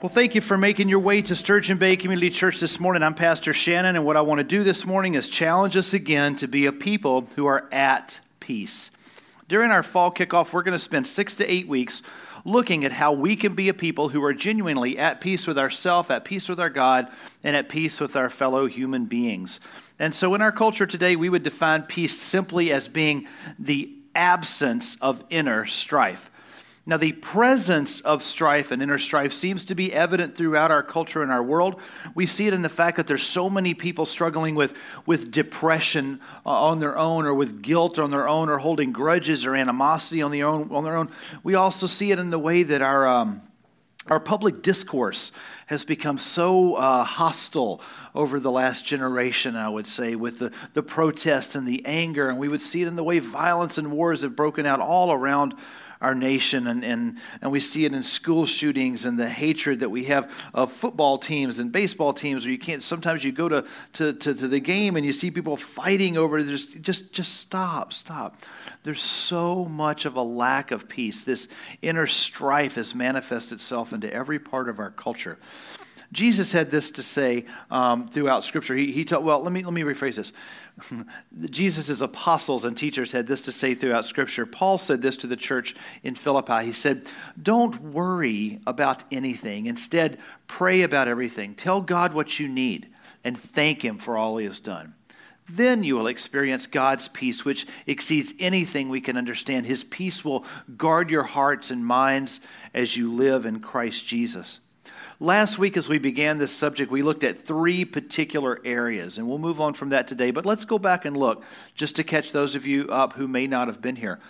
Well, thank you for making your way to Sturgeon Bay Community Church this morning. I'm Pastor Shannon, and what I want to do this morning is challenge us again to be a people who are at peace. During our fall kickoff, we're going to spend six to eight weeks looking at how we can be a people who are genuinely at peace with ourselves, at peace with our God, and at peace with our fellow human beings. And so, in our culture today, we would define peace simply as being the absence of inner strife. Now, the presence of strife and inner strife seems to be evident throughout our culture and our world. We see it in the fact that there's so many people struggling with, with depression uh, on their own, or with guilt on their own, or holding grudges or animosity on, the own, on their own. We also see it in the way that our, um, our public discourse has become so uh, hostile over the last generation, I would say, with the, the protests and the anger. And we would see it in the way violence and wars have broken out all around our nation, and, and, and we see it in school shootings and the hatred that we have of football teams and baseball teams where you can't, sometimes you go to, to, to, to the game and you see people fighting over just, just, just stop, stop. There's so much of a lack of peace. This inner strife has manifested itself into every part of our culture. Jesus had this to say um, throughout Scripture. He, he told, well, let me, let me rephrase this. Jesus' apostles and teachers had this to say throughout Scripture. Paul said this to the church in Philippi. He said, Don't worry about anything. Instead, pray about everything. Tell God what you need and thank Him for all He has done. Then you will experience God's peace, which exceeds anything we can understand. His peace will guard your hearts and minds as you live in Christ Jesus. Last week, as we began this subject, we looked at three particular areas, and we'll move on from that today. But let's go back and look just to catch those of you up who may not have been here.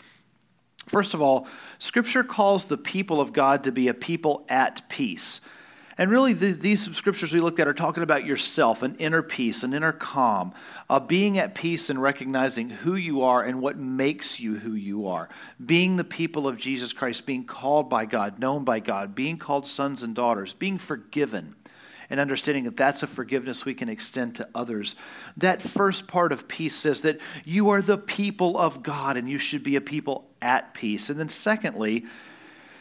First of all, Scripture calls the people of God to be a people at peace. And really, the, these scriptures we looked at are talking about yourself, an inner peace, an inner calm, uh, being at peace and recognizing who you are and what makes you who you are. Being the people of Jesus Christ, being called by God, known by God, being called sons and daughters, being forgiven and understanding that that's a forgiveness we can extend to others. That first part of peace says that you are the people of God and you should be a people at peace. And then, secondly,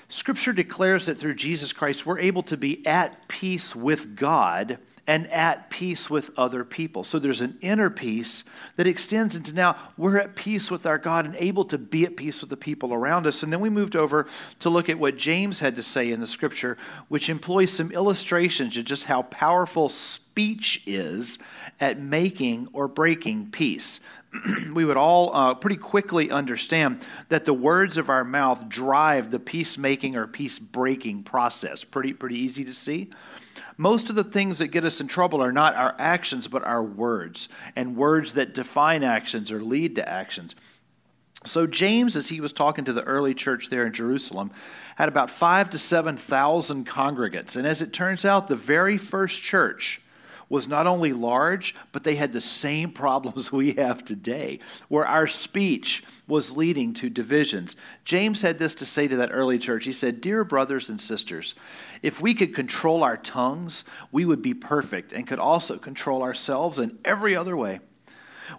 Scripture declares that through Jesus Christ, we're able to be at peace with God and at peace with other people. So there's an inner peace that extends into now we're at peace with our God and able to be at peace with the people around us. And then we moved over to look at what James had to say in the scripture, which employs some illustrations of just how powerful speech is at making or breaking peace. we would all uh, pretty quickly understand that the words of our mouth drive the peacemaking or peace breaking process. Pretty, pretty easy to see. Most of the things that get us in trouble are not our actions, but our words, and words that define actions or lead to actions. So, James, as he was talking to the early church there in Jerusalem, had about five to 7,000 congregants. And as it turns out, the very first church was not only large, but they had the same problems we have today, where our speech was leading to divisions. James had this to say to that early church. He said, Dear brothers and sisters, if we could control our tongues, we would be perfect and could also control ourselves in every other way.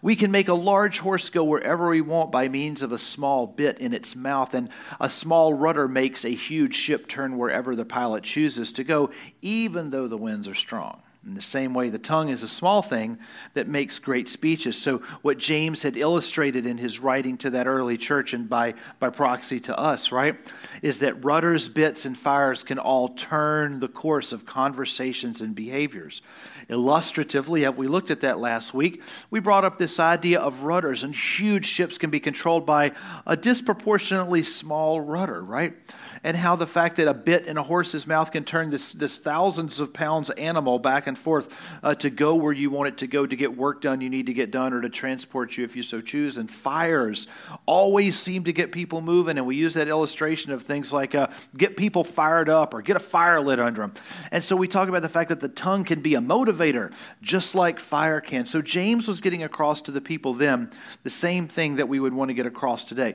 We can make a large horse go wherever we want by means of a small bit in its mouth, and a small rudder makes a huge ship turn wherever the pilot chooses to go, even though the winds are strong. In the same way, the tongue is a small thing that makes great speeches. So, what James had illustrated in his writing to that early church and by, by proxy to us, right, is that rudders, bits, and fires can all turn the course of conversations and behaviors. Illustratively, have we looked at that last week, we brought up this idea of rudders, and huge ships can be controlled by a disproportionately small rudder, right? And how the fact that a bit in a horse's mouth can turn this, this thousands of pounds animal back and forth uh, to go where you want it to go to get work done you need to get done or to transport you if you so choose. And fires always seem to get people moving. And we use that illustration of things like uh, get people fired up or get a fire lit under them. And so we talk about the fact that the tongue can be a motivator just like fire can. So James was getting across to the people then the same thing that we would want to get across today.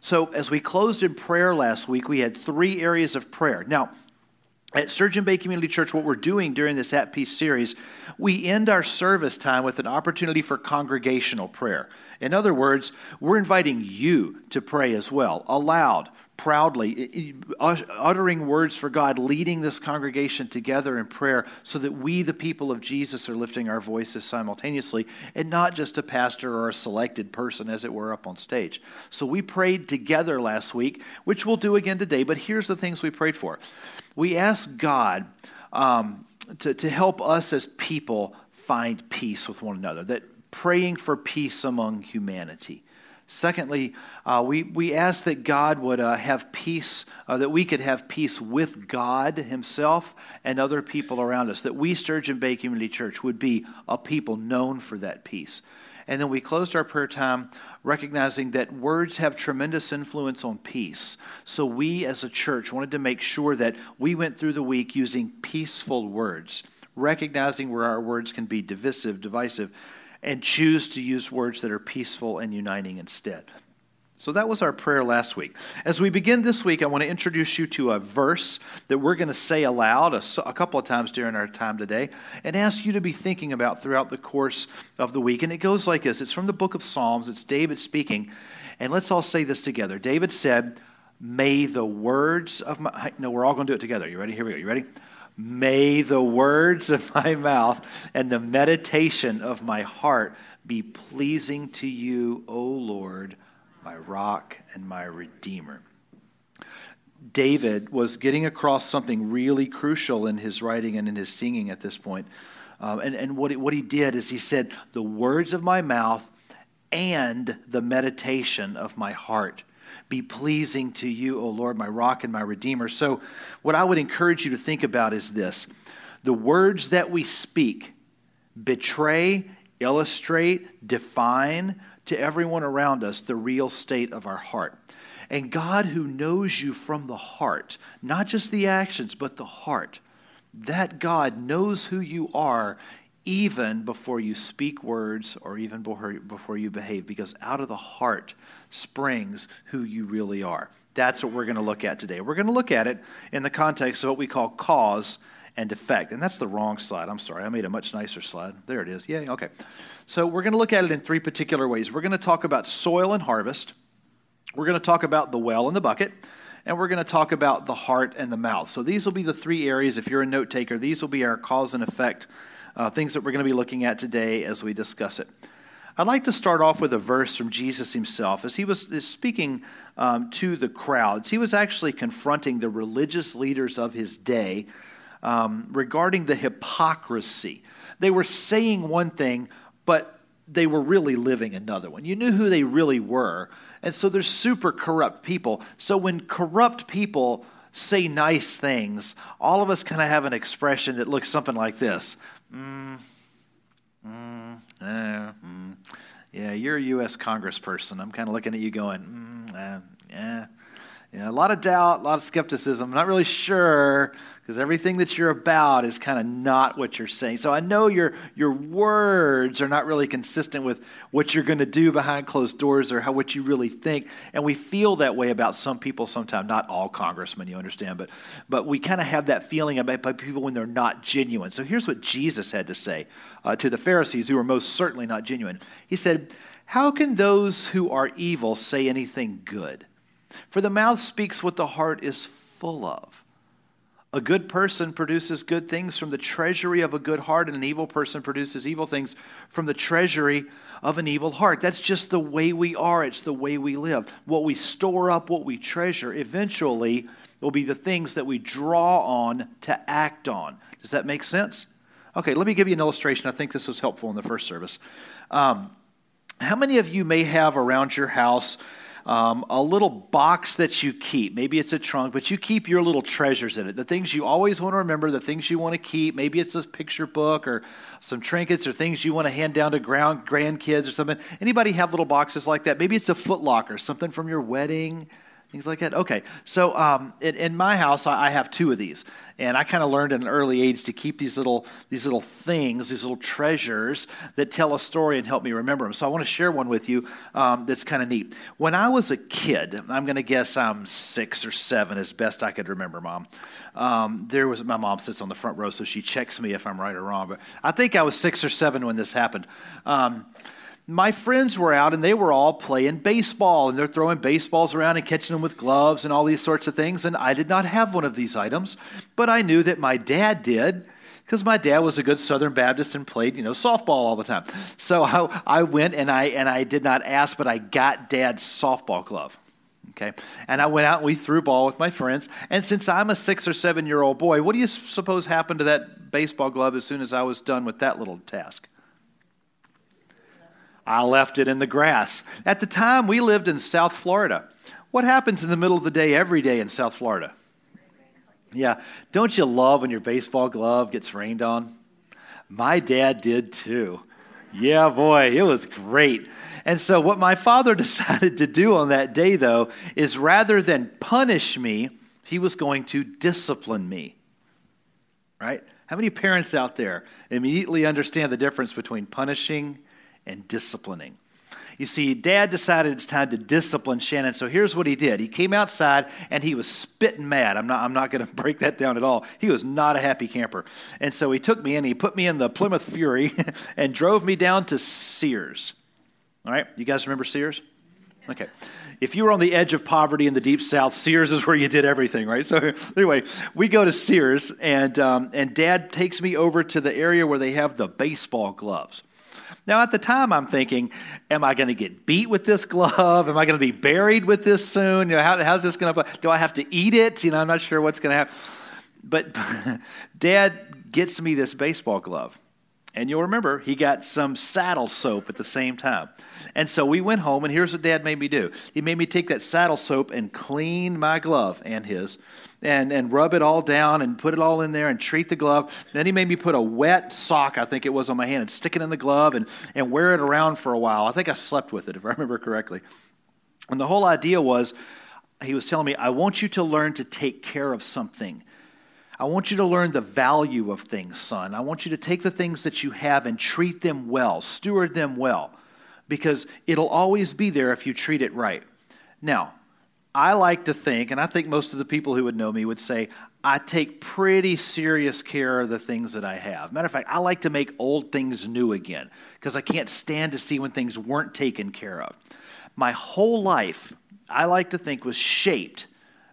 So, as we closed in prayer last week, we had three areas of prayer. Now, at Sturgeon Bay Community Church, what we're doing during this At Peace series, we end our service time with an opportunity for congregational prayer. In other words, we're inviting you to pray as well, aloud, proudly, uttering words for God, leading this congregation together in prayer so that we, the people of Jesus, are lifting our voices simultaneously and not just a pastor or a selected person, as it were, up on stage. So we prayed together last week, which we'll do again today, but here's the things we prayed for. We asked God um, to, to help us as people find peace with one another, that praying for peace among humanity. Secondly, uh, we, we ask that God would uh, have peace, uh, that we could have peace with God Himself and other people around us, that we, Sturgeon Bay Community Church, would be a people known for that peace. And then we closed our prayer time recognizing that words have tremendous influence on peace. So we as a church wanted to make sure that we went through the week using peaceful words, recognizing where our words can be divisive, divisive, and choose to use words that are peaceful and uniting instead. So that was our prayer last week. As we begin this week, I want to introduce you to a verse that we're going to say aloud a, a, couple of times during our time today and ask you to be thinking about throughout the course of the week. And it goes like this it's from the book of Psalms, it's David speaking. And let's all say this together. David said, May the words of my. No, we're all going to do it together. You ready? Here we go. You ready? May the words of my mouth and the meditation of my heart be pleasing to you, O Lord, my rock and my redeemer. David was getting across something really crucial in his writing and in his singing at this point. Um, and and what, he, what he did is he said, The words of my mouth and the meditation of my heart be pleasing to you, O Lord, my rock and my redeemer. So, what I would encourage you to think about is this the words that we speak betray, illustrate, define to everyone around us the real state of our heart. And God, who knows you from the heart, not just the actions, but the heart, that God knows who you are even before you speak words or even before you behave, because out of the heart springs who you really are. That's what we're going to look at today. We're going to look at it in the context of what we call cause and effect. And that's the wrong slide. I'm sorry. I made a much nicer slide. There it is. Yeah, okay. So we're going to look at it in three particular ways. We're going to talk about soil and harvest. We're going to talk about the well and the bucket and we're going to talk about the heart and the mouth. So these will be the three areas. If you're a note taker, these will be our cause and effect uh, things that we're going to be looking at today as we discuss it. I'd like to start off with a verse from Jesus himself. As he was speaking um, to the crowds, he was actually confronting the religious leaders of his day um, regarding the hypocrisy. They were saying one thing, but they were really living another one. You knew who they really were. And so they're super corrupt people. So when corrupt people say nice things, all of us kind of have an expression that looks something like this mm, mm, eh, mm. yeah, you're a U.S. congressperson. I'm kind of looking at you going, mm, eh, yeah. Yeah, a lot of doubt, a lot of skepticism. I'm not really sure because everything that you're about is kind of not what you're saying. So I know your your words are not really consistent with what you're going to do behind closed doors or how what you really think. And we feel that way about some people sometimes. Not all congressmen, you understand, but but we kind of have that feeling about people when they're not genuine. So here's what Jesus had to say uh, to the Pharisees who were most certainly not genuine. He said, "How can those who are evil say anything good?" For the mouth speaks what the heart is full of. A good person produces good things from the treasury of a good heart, and an evil person produces evil things from the treasury of an evil heart. That's just the way we are. It's the way we live. What we store up, what we treasure, eventually will be the things that we draw on to act on. Does that make sense? Okay, let me give you an illustration. I think this was helpful in the first service. Um, how many of you may have around your house? Um, a little box that you keep. Maybe it's a trunk, but you keep your little treasures in it. The things you always want to remember, the things you want to keep. Maybe it's a picture book or some trinkets or things you want to hand down to grandkids or something. Anybody have little boxes like that? Maybe it's a footlocker, something from your wedding things like that. Okay, so um, in, in, my house, I, I, have two of these, and I kind of learned at an early age to keep these little these little things, these little treasures that tell a story and help me remember them. So I want to share one with you um, that's kind of neat. When I was a kid, I'm going to guess I'm six or seven, as best I could remember, Mom. Um, there was my mom sits on the front row, so she checks me if I'm right or wrong. But I think I was six or seven when this happened. My friends were out and they were all playing baseball and they're throwing baseballs around and catching them with gloves and all these sorts of things. And I did not have one of these items, but I knew that my dad did because my dad was a good Southern Baptist and played, you know, softball all the time. So I, I went and I, and I did not ask, but I got dad's softball glove. Okay. And I went out and we threw ball with my friends. And since I'm a six or seven year old boy, what do you suppose happened to that baseball glove as soon as I was done with that little task? I left it in the grass. At the time, we lived in South Florida. What happens in the middle of the day every day in South Florida? Yeah, don't you love when your baseball glove gets rained on? My dad did too. Yeah, boy, it was great. And so, what my father decided to do on that day, though, is rather than punish me, he was going to discipline me. Right? How many parents out there immediately understand the difference between punishing and disciplining. You see, dad decided it's time to discipline Shannon. So here's what he did. He came outside and he was spitting mad. I'm not, I'm not going to break that down at all. He was not a happy camper. And so he took me in, he put me in the Plymouth Fury and drove me down to Sears. All right? You guys remember Sears? Okay. If you were on the edge of poverty in the deep south, Sears is where you did everything, right? So anyway, we go to Sears, and um, and Dad takes me over to the area where they have the baseball gloves. Now, at the time, I'm thinking, am I going to get beat with this glove? Am I going to be buried with this soon? You know, how, how's this going to, do I have to eat it? You know, I'm not sure what's going to happen. But dad gets me this baseball glove. And you'll remember, he got some saddle soap at the same time. And so we went home, and here's what dad made me do. He made me take that saddle soap and clean my glove and his and, and rub it all down and put it all in there and treat the glove. Then he made me put a wet sock, I think it was, on my hand and stick it in the glove and, and wear it around for a while. I think I slept with it, if I remember correctly. And the whole idea was he was telling me, I want you to learn to take care of something. I want you to learn the value of things, son. I want you to take the things that you have and treat them well, steward them well, because it'll always be there if you treat it right. Now, I like to think, and I think most of the people who would know me would say, I take pretty serious care of the things that I have. Matter of fact, I like to make old things new again because I can't stand to see when things weren't taken care of. My whole life, I like to think, was shaped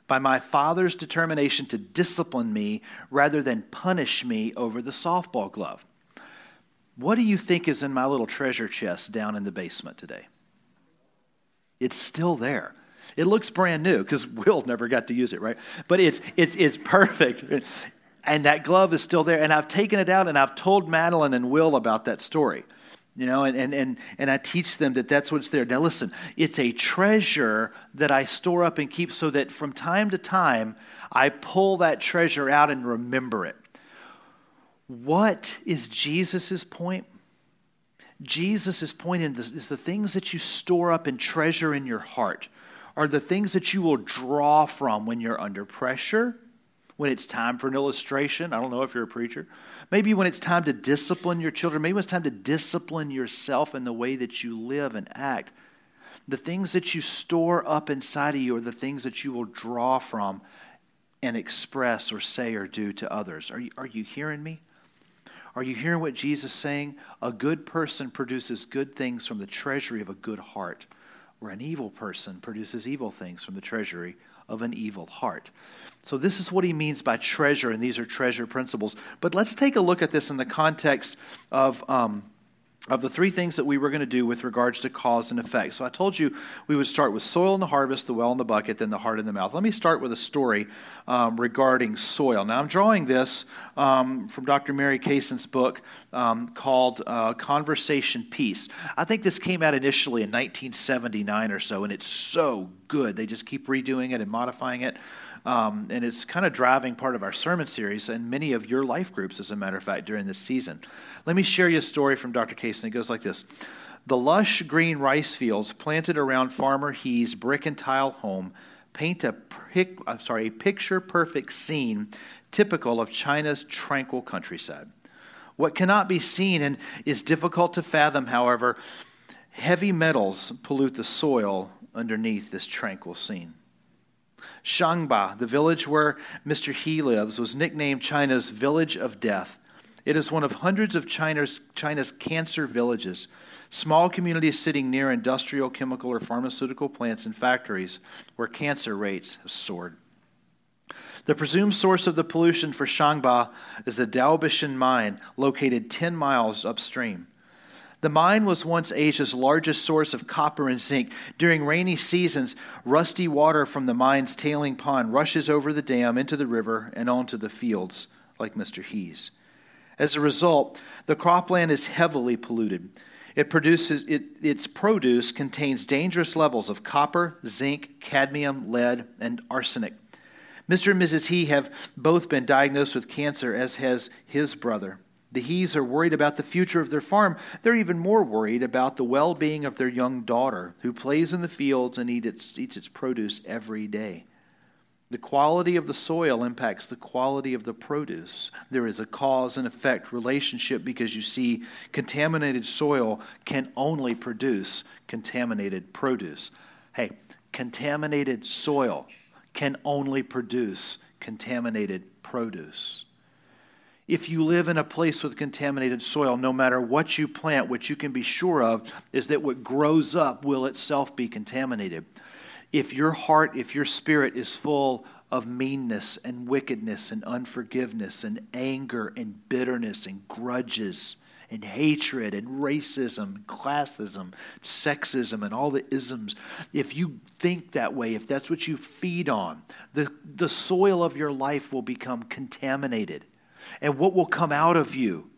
by my father's determination to discipline me rather than punish me over the softball glove. What do you think is in my little treasure chest down in the basement today? It's still there. It looks brand new because Will never got to use it, right? But it's, it's, it's perfect. And that glove is still there. And I've taken it out and I've told Madeline and Will about that story. You know, and, and, and, and I teach them that that's what's there. Now, listen, it's a treasure that I store up and keep so that from time to time I pull that treasure out and remember it. What is Jesus' point? Jesus' point in this is the things that you store up and treasure in your heart are the things that you will draw from when you're under pressure, when it's time for an illustration. I don't know if you're a preacher. Maybe when it's time to discipline your children. Maybe when it's time to discipline yourself in the way that you live and act. The things that you store up inside of you are the things that you will draw from and express or say or do to others. Are you, are you hearing me? Are you hearing what Jesus is saying? A good person produces good things from the treasury of a good heart where an evil person produces evil things from the treasury of an evil heart. So, this is what he means by treasure, and these are treasure principles. But let's take a look at this in the context of um, of the three things that we were going to do with regards to cause and effect. So I told you we would start with soil and the harvest, the well and the bucket, then the heart in the mouth. Let me start with a story um, regarding soil. Now I'm drawing this um, from Dr. Mary Kassian's book um, called uh, Conversation Peace. I think this came out initially in 1979 or so, and it's so good. They just keep redoing it and modifying it. Um, and it's kind of driving part of our sermon series and many of your life groups, as a matter of fact, during this season. Let me share you a story from Dr. Case, and It goes like this The lush green rice fields planted around Farmer He's brick and tile home paint a, pic, I'm sorry, a picture perfect scene typical of China's tranquil countryside. What cannot be seen and is difficult to fathom, however, heavy metals pollute the soil underneath this tranquil scene. Shangba, the village where Mr. He lives, was nicknamed China's village of death. It is one of hundreds of China's, China's cancer villages, small communities sitting near industrial, chemical, or pharmaceutical plants and factories where cancer rates have soared. The presumed source of the pollution for Shangba is the Dabaoshan mine located 10 miles upstream. The mine was once Asia's largest source of copper and zinc. During rainy seasons, rusty water from the mine's tailing pond rushes over the dam into the river and onto the fields, like Mr. He's. As a result, the cropland is heavily polluted. It produces, it, its produce contains dangerous levels of copper, zinc, cadmium, lead, and arsenic. Mr. and Mrs. He have both been diagnosed with cancer, as has his brother. The Hees are worried about the future of their farm. They're even more worried about the well being of their young daughter, who plays in the fields and eat its, eats its produce every day. The quality of the soil impacts the quality of the produce. There is a cause and effect relationship because you see, contaminated soil can only produce contaminated produce. Hey, contaminated soil can only produce contaminated produce. If you live in a place with contaminated soil, no matter what you plant, what you can be sure of is that what grows up will itself be contaminated. If your heart, if your spirit is full of meanness and wickedness and unforgiveness and anger and bitterness and grudges and hatred and racism, classism, sexism, and all the isms, if you think that way, if that's what you feed on, the, the soil of your life will become contaminated. And what will come out of you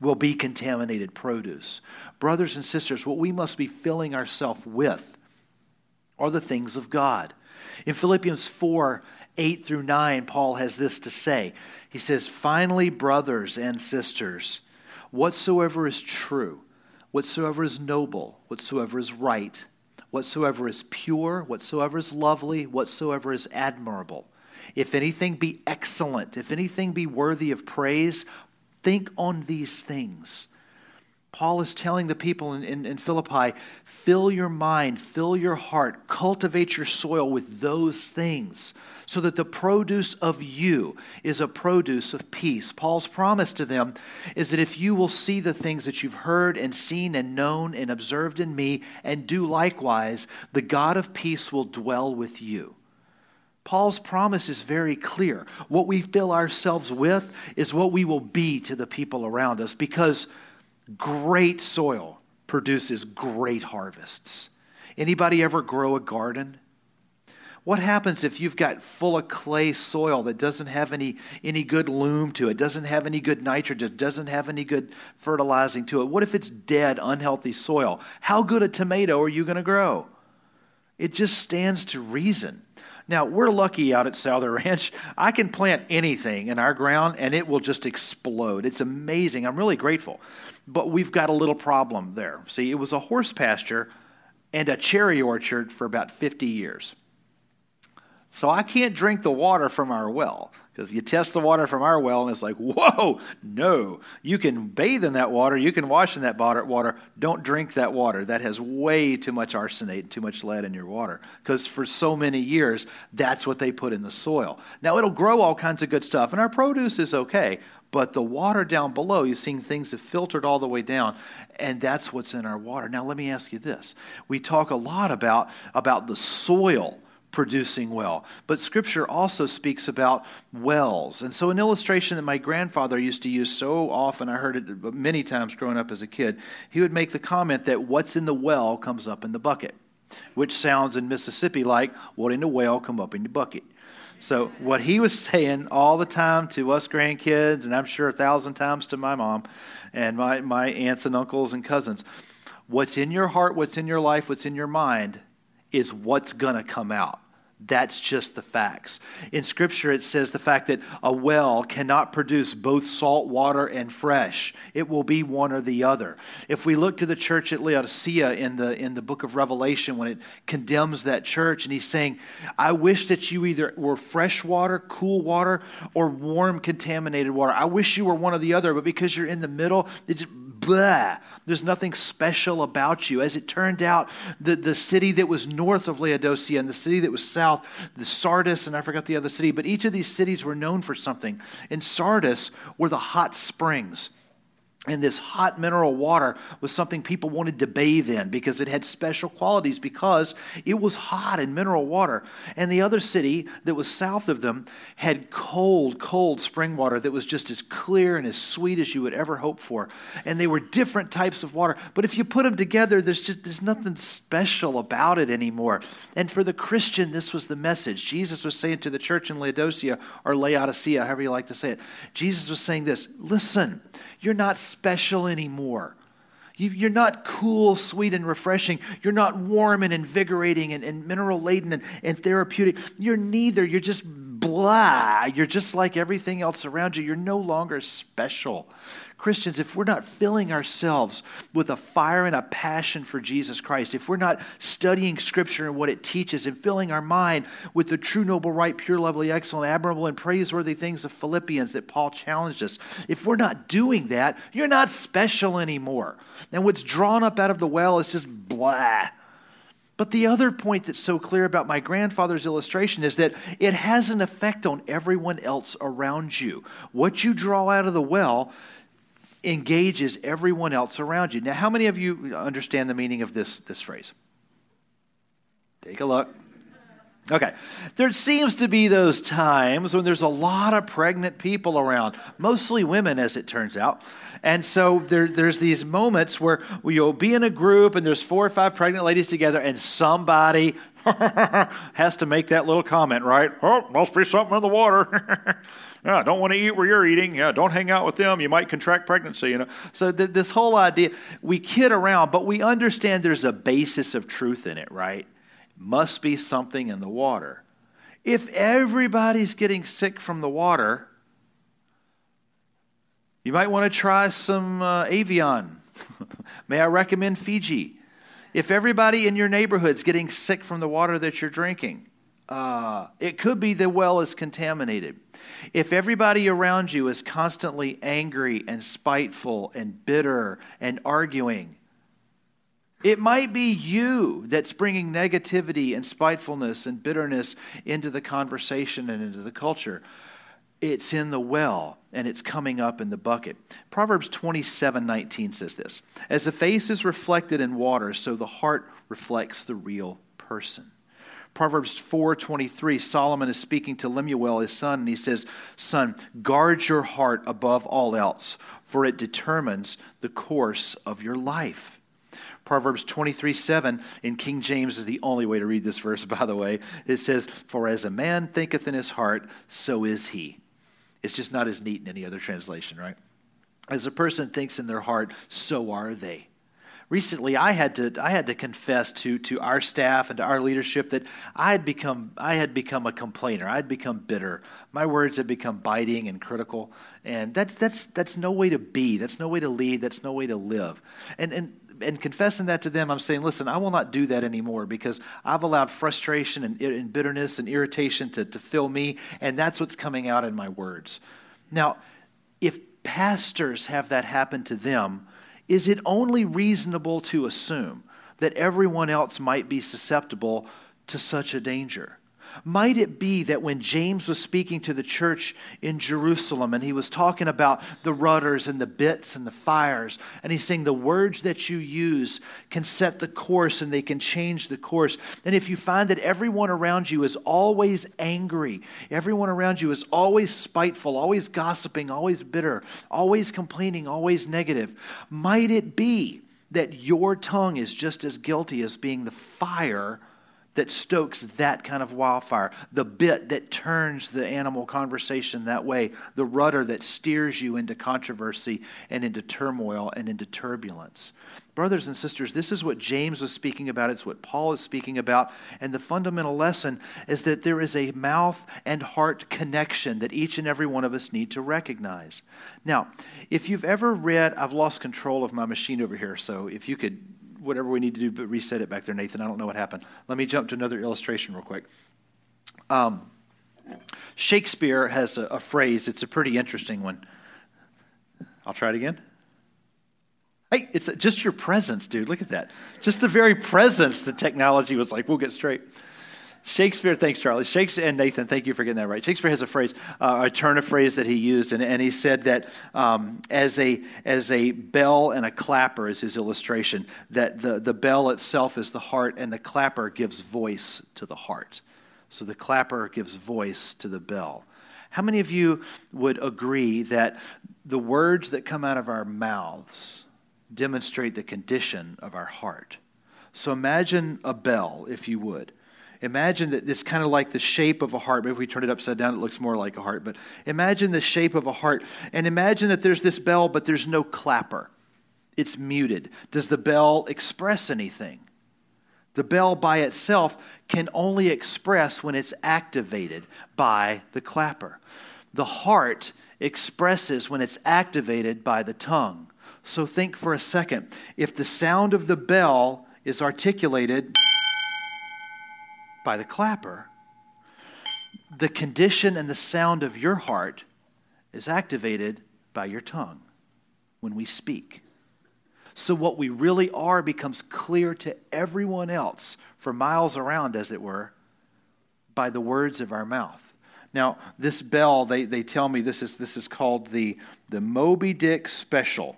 will be contaminated produce. Brothers and sisters, what we must be filling ourselves with are the things of God. In Philippians 4 8 through 9, Paul has this to say. He says, Finally, brothers and sisters, whatsoever is true, whatsoever is noble, whatsoever is right, whatsoever is pure, whatsoever is lovely, whatsoever is admirable if anything be excellent, if anything be worthy of praise, think on these things. Paul is telling the people in, in, in, Philippi fill your mind, fill your heart, cultivate your soil with those things so that the produce of you is a produce of peace. Paul's promise to them is that if you will see the things that you've heard and seen and known and observed in me and do likewise, the God of peace will dwell with you. Paul's promise is very clear. What we fill ourselves with is what we will be to the people around us because great soil produces great harvests. Anybody ever grow a garden? What happens if you've got full of clay soil that doesn't have any, any good loam to it, doesn't have any good nitrogen, doesn't have any good fertilizing to it? What if it's dead, unhealthy soil? How good a tomato are you going to grow? It just stands to reason now, we're lucky out at Souther Ranch. I can plant anything in our ground and it will just explode. It's amazing. I'm really grateful. But we've got a little problem there. See, it was a horse pasture and a cherry orchard for about 50 years. So I can't drink the water from our well because you test the water from our well and it's like, whoa, no. You can bathe in that water, you can wash in that water. Don't drink that water. That has way too much arsenate, and too much lead in your water because for so many years, that's what they put in the soil. Now it'll grow all kinds of good stuff and our produce is okay, but the water down below, you're seeing things have filtered all the way down, and that's what's in our water. Now, let me ask you this. We talk a lot about, about the soil producing well. But scripture also speaks about wells. And so, an illustration that my grandfather used to use so often, I heard it many times growing up as a kid, he would make the comment that what's in the well comes up in the bucket, which sounds in Mississippi like what in the well come up in the bucket. So, what he was saying all the time to us grandkids, and I'm sure a thousand times to my mom and my, my aunts and uncles and cousins, what's in your heart, what's in your life, what's in your mind is what's going to come out. That's just the facts. In Scripture, it says the fact that a well cannot produce both salt water and fresh. It will be one or the other. If we look to the church at Laodicea in the, in the book of Revelation, when it condemns that church, and he's saying, I wish that you either were fresh water, cool water, or warm, contaminated water. I wish you were one or the other, but because you're in the middle, it blah. There's nothing special about you. As it turned out, the, the city that was north of Laodicea and the city that was south, the Sardis, and I forgot the other city, but each of these cities were known for something. In Sardis were the hot springs. And this hot mineral water was something people wanted to bathe in because it had special qualities because it was hot and mineral water. And the other city that was south of them had cold, cold spring water that was just as clear and as sweet as you would ever hope for. And they were different types of water. But if you put them together, there's just there's nothing special about it anymore. And for the Christian, this was the message. Jesus was saying to the church in Laodicea or Laodicea, however you like to say it. Jesus was saying this, listen, you're not special anymore. You're not cool, sweet, and refreshing. You're not warm and invigorating and, and mineral laden and, and therapeutic. You're neither. You're just blah. You're just like everything else around you. You're no longer special. Christians, if we're not filling ourselves with a fire and a passion for Jesus Christ, if we're not studying Scripture and what it teaches and filling our mind with the true, noble, right, pure, lovely, excellent, admirable, and praiseworthy things of Philippians that Paul challenged us, if we're not doing that, you're not special anymore. And what's drawn up out of the well is just blah. But the other point that's so clear about my grandfather's illustration is that it has an effect on everyone else around you. What you draw out of the well engages everyone else around you. Now, how many of you understand the meaning of this, this phrase? Take a look. Okay. There seems to be those times when there's a lot of pregnant people around, mostly women, as it turns out. And so there, there's these moments where you'll be in a group and there's four or five pregnant ladies together, and somebody has to make that little comment, right? Oh, must be something in the water. yeah, don't want to eat where you're eating. Yeah, don't hang out with them. You might contract pregnancy. You know. So th- this whole idea, we kid around, but we understand there's a basis of truth in it, right? Must be something in the water. If everybody's getting sick from the water, you might want to try some uh, Evian. May I recommend Fiji? If everybody in your neighborhood's getting sick from the water that you're drinking, uh, it could be the well is contaminated. If everybody around you is constantly angry and spiteful and bitter and arguing, it might be you that's bringing negativity and spitefulness and bitterness into the conversation and into the culture. It's in the well and it's coming up in the bucket. Proverbs 27 19 says this As the face is reflected in water, so the heart reflects the real person. Proverbs 4:23 Solomon is speaking to Lemuel his son and he says, "Son, guard your heart above all else, for it determines the course of your life." Proverbs 23 7 in King James is the only way to read this verse, by the way. It says, For as a man thinketh in his heart, so is he. It's just not as neat in any other translation, right? As a person thinks in their heart, so are they recently I had to I had to confess to to our staff and to our leadership that I had become I had become a complainer. I had become bitter. My words had become biting and critical, and that's that's that's no way to be. That's no way to lead. That's no way to live. And and and confessing that to them, I'm saying, listen, I will not do that anymore because I've allowed frustration and, and bitterness and irritation to, to fill me, and that's what's coming out in my words. Now, if pastors have that happen to them, is it only reasonable to assume that everyone else might be susceptible to such a danger? Might it be that when James was speaking to the church in Jerusalem and he was talking about the rudders and the bits and the fires, and he's saying the words that you use can set the course and they can change the course. And if you find that everyone around you is always angry, everyone around you is always spiteful, always gossiping, always bitter, always complaining, always negative, might it be that your tongue is just as guilty as being the fire? That stokes that kind of wildfire, the bit that turns the animal conversation that way, the rudder that steers you into controversy and into turmoil and into turbulence. Brothers and sisters, this is what James was speaking about. It's what Paul is speaking about. And the fundamental lesson is that there is a mouth and heart connection that each and every one of us need to recognize. Now, if you've ever read, I've lost control of my machine over here, so if you could whatever we need to do, but reset it back there, Nathan. I don't know what happened. Let me jump to another illustration real quick. Um, Shakespeare has a, a phrase, it's a pretty interesting one. I'll try it again. Hey, it's just your presence, dude. Look at that. Just the very presence, the technology was like, we'll get straight. Shakespeare, thanks, Charlie. Shakespeare and Nathan, thank you for getting that right. Shakespeare has a phrase, uh, a turn of phrase that he used, and, and he said that um, as, a, as a bell and a clapper is his illustration, that the, the bell itself is the heart, and the clapper gives voice to the heart. So the clapper gives voice to the bell. How many of you would agree that the words that come out of our mouths demonstrate the condition of our heart? So imagine a bell, if you would. Imagine that it's kind of like the shape of a heart. Maybe if we turn it upside down, it looks more like a heart. But imagine the shape of a heart. And imagine that there's this bell, but there's no clapper. It's muted. Does the bell express anything? The bell by itself can only express when it's activated by the clapper. The heart expresses when it's activated by the tongue. So think for a second. If the sound of the bell is articulated, by the clapper, the condition and the sound of your heart is activated by your tongue when we speak. So, what we really are becomes clear to everyone else for miles around, as it were, by the words of our mouth. Now, this bell, they, they tell me this is, this is called the, the Moby Dick Special.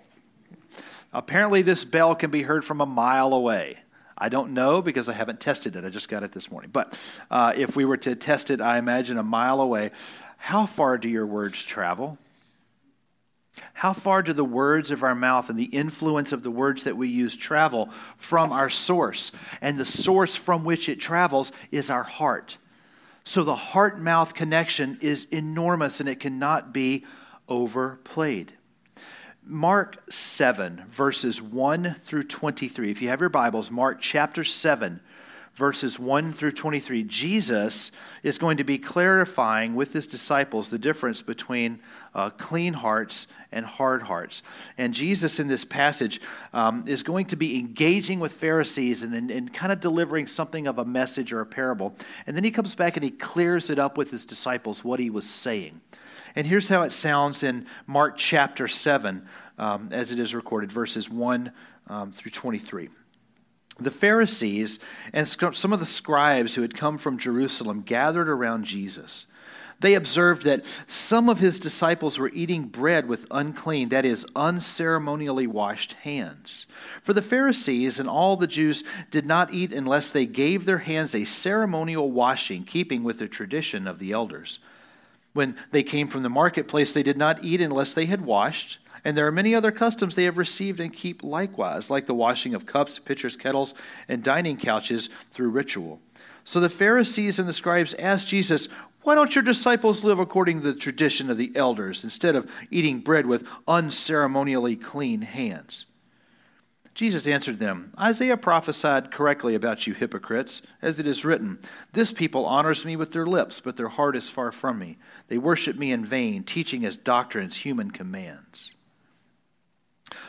Apparently, this bell can be heard from a mile away. I don't know because I haven't tested it. I just got it this morning. But uh, if we were to test it, I imagine a mile away, how far do your words travel? How far do the words of our mouth and the influence of the words that we use travel from our source? And the source from which it travels is our heart. So the heart mouth connection is enormous and it cannot be overplayed. Mark 7, verses 1 through 23. If you have your Bibles, Mark chapter 7, verses 1 through 23. Jesus is going to be clarifying with his disciples the difference between uh, clean hearts and hard hearts. And Jesus, in this passage, um, is going to be engaging with Pharisees and, and, and kind of delivering something of a message or a parable. And then he comes back and he clears it up with his disciples what he was saying. And here's how it sounds in Mark chapter 7, um, as it is recorded, verses 1 um, through 23. The Pharisees and some of the scribes who had come from Jerusalem gathered around Jesus. They observed that some of his disciples were eating bread with unclean, that is, unceremonially washed hands. For the Pharisees and all the Jews did not eat unless they gave their hands a ceremonial washing, keeping with the tradition of the elders. When they came from the marketplace, they did not eat unless they had washed. And there are many other customs they have received and keep likewise, like the washing of cups, pitchers, kettles, and dining couches through ritual. So the Pharisees and the scribes asked Jesus, Why don't your disciples live according to the tradition of the elders instead of eating bread with unceremonially clean hands? Jesus answered them Isaiah prophesied correctly about you hypocrites, as it is written, This people honors me with their lips, but their heart is far from me. They worship me in vain, teaching as doctrines human commands.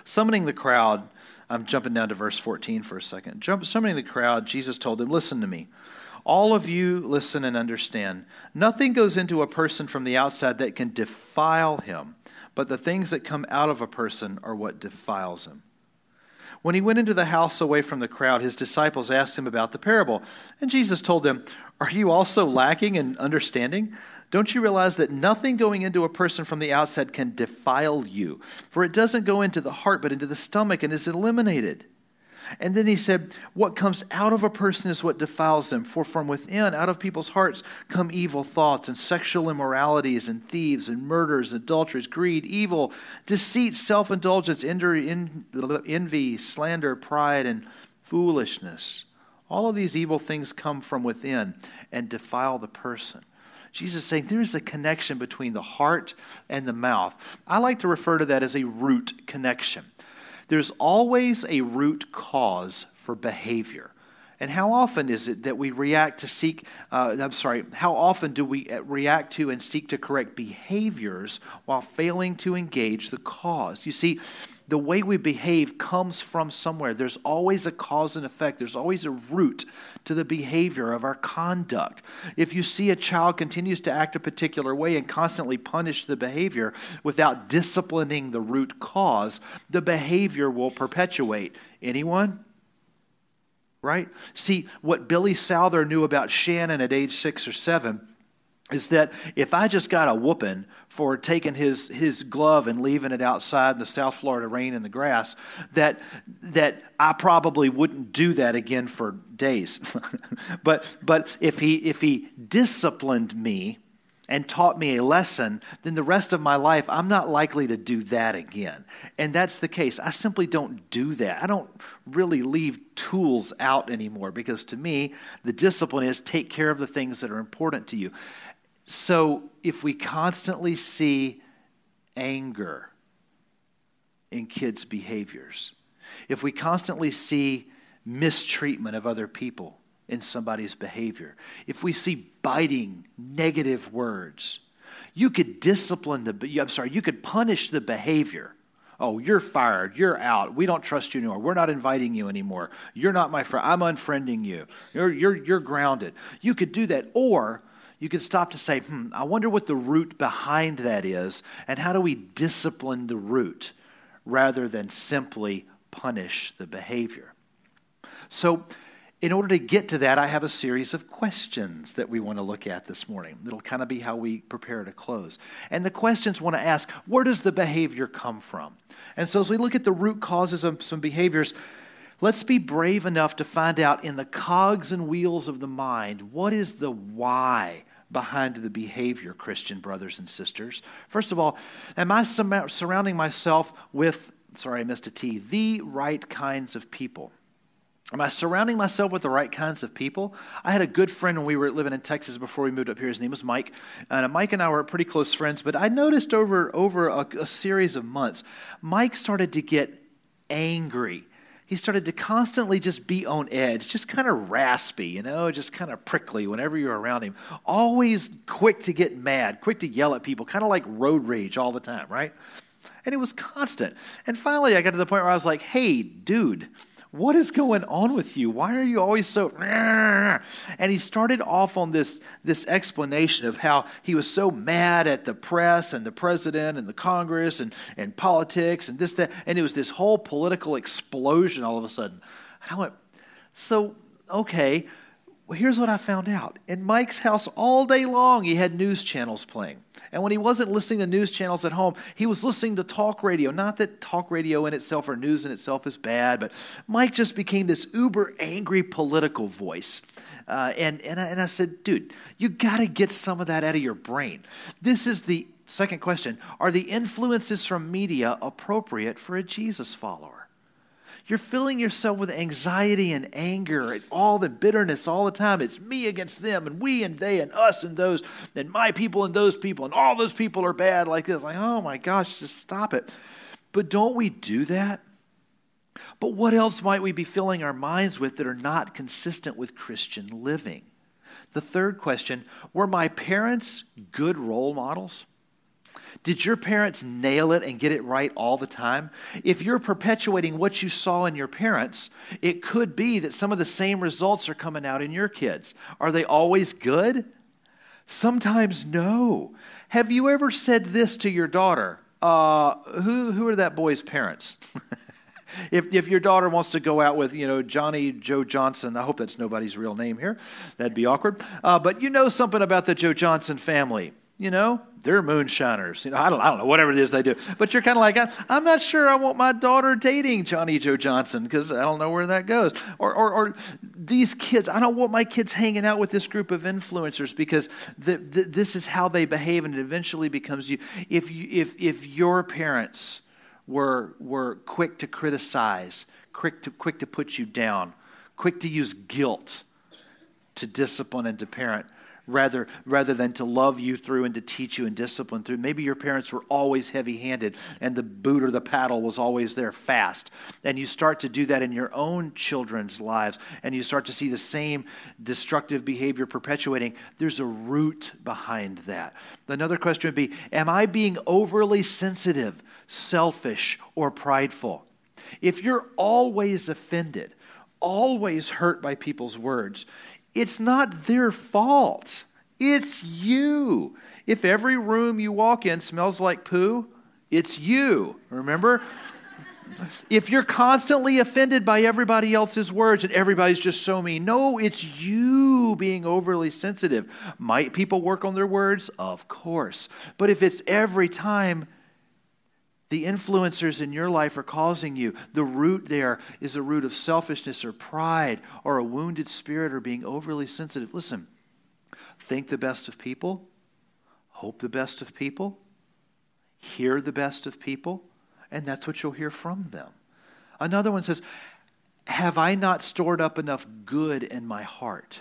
Summoning the crowd, I'm jumping down to verse 14 for a second. Jump, summoning the crowd, Jesus told them, Listen to me. All of you listen and understand. Nothing goes into a person from the outside that can defile him, but the things that come out of a person are what defiles him. When he went into the house away from the crowd, his disciples asked him about the parable. And Jesus told them, Are you also lacking in understanding? Don't you realize that nothing going into a person from the outside can defile you? For it doesn't go into the heart, but into the stomach and is eliminated. And then he said, What comes out of a person is what defiles them. For from within, out of people's hearts, come evil thoughts and sexual immoralities and thieves and murders, and adulteries, greed, evil, deceit, self indulgence, envy, slander, pride, and foolishness. All of these evil things come from within and defile the person. Jesus is saying there is a connection between the heart and the mouth. I like to refer to that as a root connection. There's always a root cause for behavior. And how often is it that we react to seek, uh, I'm sorry, how often do we uh, react to and seek to correct behaviors while failing to engage the cause? You see, the way we behave comes from somewhere. There's always a cause and effect, there's always a root to the behavior of our conduct. If you see a child continues to act a particular way and constantly punish the behavior without disciplining the root cause, the behavior will perpetuate. Anyone? Right? See, what Billy Souther knew about Shannon at age six or seven is that if I just got a whooping for taking his, his glove and leaving it outside in the South Florida rain in the grass, that, that I probably wouldn't do that again for days. but, but if, he, if he disciplined me and taught me a lesson, then the rest of my life, I'm not likely to do that again. And that's the case. I simply don't do that. I don't really leave tools out anymore because to me, the discipline is take care of the things that are important to you. So if we constantly see anger in kids' behaviors, if we constantly see mistreatment of other people in somebody's behavior, if we see biting negative words, you could discipline the, I'm sorry, you could punish the behavior. Oh, you're fired. You're out. We don't trust you anymore. We're not inviting you anymore. You're not my friend. I'm unfriending you. You're, you're, you're grounded. You could do that. Or you can stop to say, hmm, I wonder what the root behind that is, and how do we discipline the root rather than simply punish the behavior? So, in order to get to that, I have a series of questions that we want to look at this morning. It'll kind of be how we prepare to close. And the questions want to ask where does the behavior come from? And so, as we look at the root causes of some behaviors, let's be brave enough to find out in the cogs and wheels of the mind what is the why behind the behavior, Christian brothers and sisters? First of all, am I surrounding myself with, sorry, I missed a T, the right kinds of people? Am I surrounding myself with the right kinds of people? I had a good friend when we were living in Texas before we moved up here. His name was Mike. And Mike and I were pretty close friends, but I noticed over, over a, a series of months, Mike started to get angry he started to constantly just be on edge, just kind of raspy, you know, just kind of prickly whenever you're around him. Always quick to get mad, quick to yell at people, kind of like road rage all the time, right? And it was constant. And finally, I got to the point where I was like, hey, dude, what is going on with you? Why are you always so. And he started off on this, this explanation of how he was so mad at the press and the president and the Congress and, and politics and this, that. And it was this whole political explosion all of a sudden. And I went, so, okay, well, here's what I found out. In Mike's house all day long, he had news channels playing. And when he wasn't listening to news channels at home, he was listening to talk radio. Not that talk radio in itself or news in itself is bad, but Mike just became this uber angry political voice. Uh, and, and, I, and I said, dude, you got to get some of that out of your brain. This is the second question Are the influences from media appropriate for a Jesus follower? You're filling yourself with anxiety and anger and all the bitterness all the time. It's me against them and we and they and us and those and my people and those people and all those people are bad like this. Like, oh my gosh, just stop it. But don't we do that? But what else might we be filling our minds with that are not consistent with Christian living? The third question were my parents good role models? Did your parents nail it and get it right all the time? If you're perpetuating what you saw in your parents, it could be that some of the same results are coming out in your kids. Are they always good? Sometimes no. Have you ever said this to your daughter? Uh, who, who are that boy's parents? if, if your daughter wants to go out with, you know, Johnny Joe Johnson, I hope that's nobody's real name here. That'd be awkward. Uh, but you know something about the Joe Johnson family. You know, they're moonshiners. You know, I don't, I don't know, whatever it is they do. But you're kind of like, I'm not sure I want my daughter dating Johnny Joe Johnson because I don't know where that goes. Or, or, or, these kids, I don't want my kids hanging out with this group of influencers because the, the, this is how they behave, and it eventually becomes you. If you, if, if your parents were were quick to criticize, quick to quick to put you down, quick to use guilt to discipline and to parent rather, rather than to love you through and to teach you and discipline through. Maybe your parents were always heavy handed and the boot or the paddle was always there fast. And you start to do that in your own children's lives and you start to see the same destructive behavior perpetuating. There's a root behind that. Another question would be Am I being overly sensitive, selfish, or prideful? If you're always offended, always hurt by people's words, it's not their fault. It's you. If every room you walk in smells like poo, it's you. Remember? if you're constantly offended by everybody else's words and everybody's just so mean, no, it's you being overly sensitive. Might people work on their words? Of course. But if it's every time, the influencers in your life are causing you. The root there is a root of selfishness or pride or a wounded spirit or being overly sensitive. Listen, think the best of people, hope the best of people, hear the best of people, and that's what you'll hear from them. Another one says, Have I not stored up enough good in my heart?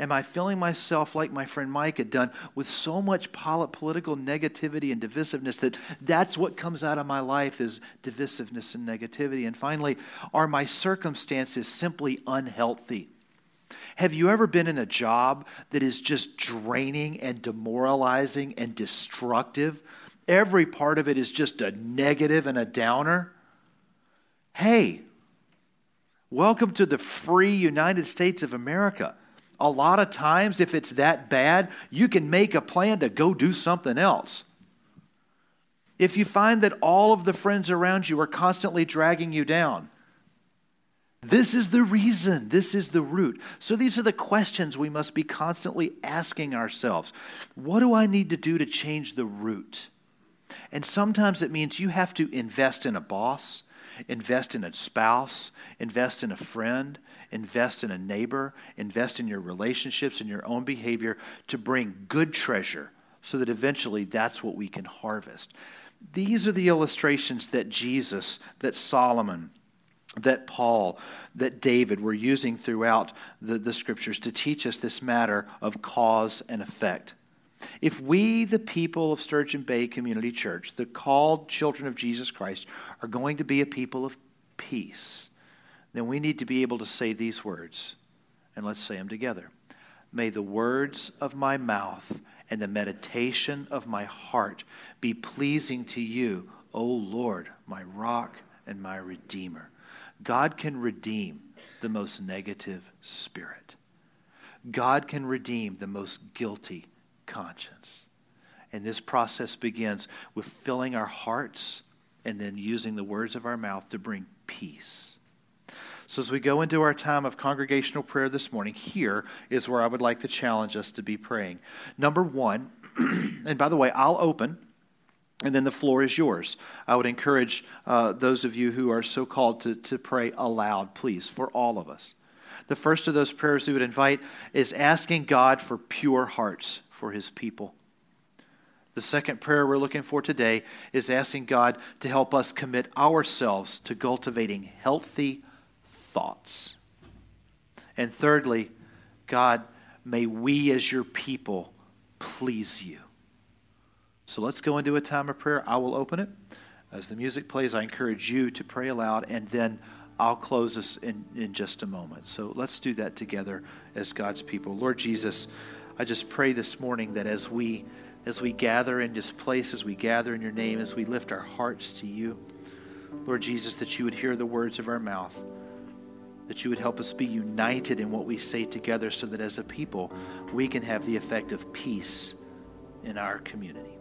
Am I filling myself like my friend Mike had done with so much political negativity and divisiveness that that's what comes out of my life is divisiveness and negativity? And finally, are my circumstances simply unhealthy? Have you ever been in a job that is just draining and demoralizing and destructive? Every part of it is just a negative and a downer. Hey, welcome to the free United States of America a lot of times, if it's that bad, you can make a plan to go do something else. If you find that all of the friends around you are constantly dragging you down, this is the reason. This is the root. So, these are the questions we must be constantly asking ourselves. What do I need to do to change the root? And sometimes it means you have to invest in a boss, invest in a spouse, invest in a friend, invest in a neighbor, invest in your relationships and your own behavior to bring good treasure so that eventually that's what we can harvest. These are the illustrations that Jesus, that Solomon, that Paul, that David were using throughout the, the scriptures to teach us this matter of cause and effect. If we, the people of Sturgeon Bay Community Church, the called children of Jesus Christ, are going to be a people of peace, then we need to be able to say these words. And let's say them together. May the words of my mouth and the meditation of my heart be pleasing to you, O Lord, my rock and my redeemer. God can redeem the most negative spirit. God can redeem the most guilty conscience. And this process begins with filling our hearts and then using the words of our mouth to bring peace. So, as we go into our time of congregational prayer this morning, here is where I would like to challenge us to be praying. Number one, and by the way, I'll open. And then the floor is yours. I would encourage uh, those of you who are so called to, to pray aloud, please, for all of us. The first of those prayers we would invite is asking God for pure hearts for his people. The second prayer we're looking for today is asking God to help us commit ourselves to cultivating healthy thoughts. And thirdly, God, may we as your people please you. So let's go into a time of prayer. I will open it. As the music plays, I encourage you to pray aloud, and then I'll close us in, in just a moment. So let's do that together as God's people. Lord Jesus, I just pray this morning that as we as we gather in this place, as we gather in your name, as we lift our hearts to you, Lord Jesus, that you would hear the words of our mouth that you would help us be united in what we say together so that as a people we can have the effect of peace in our community.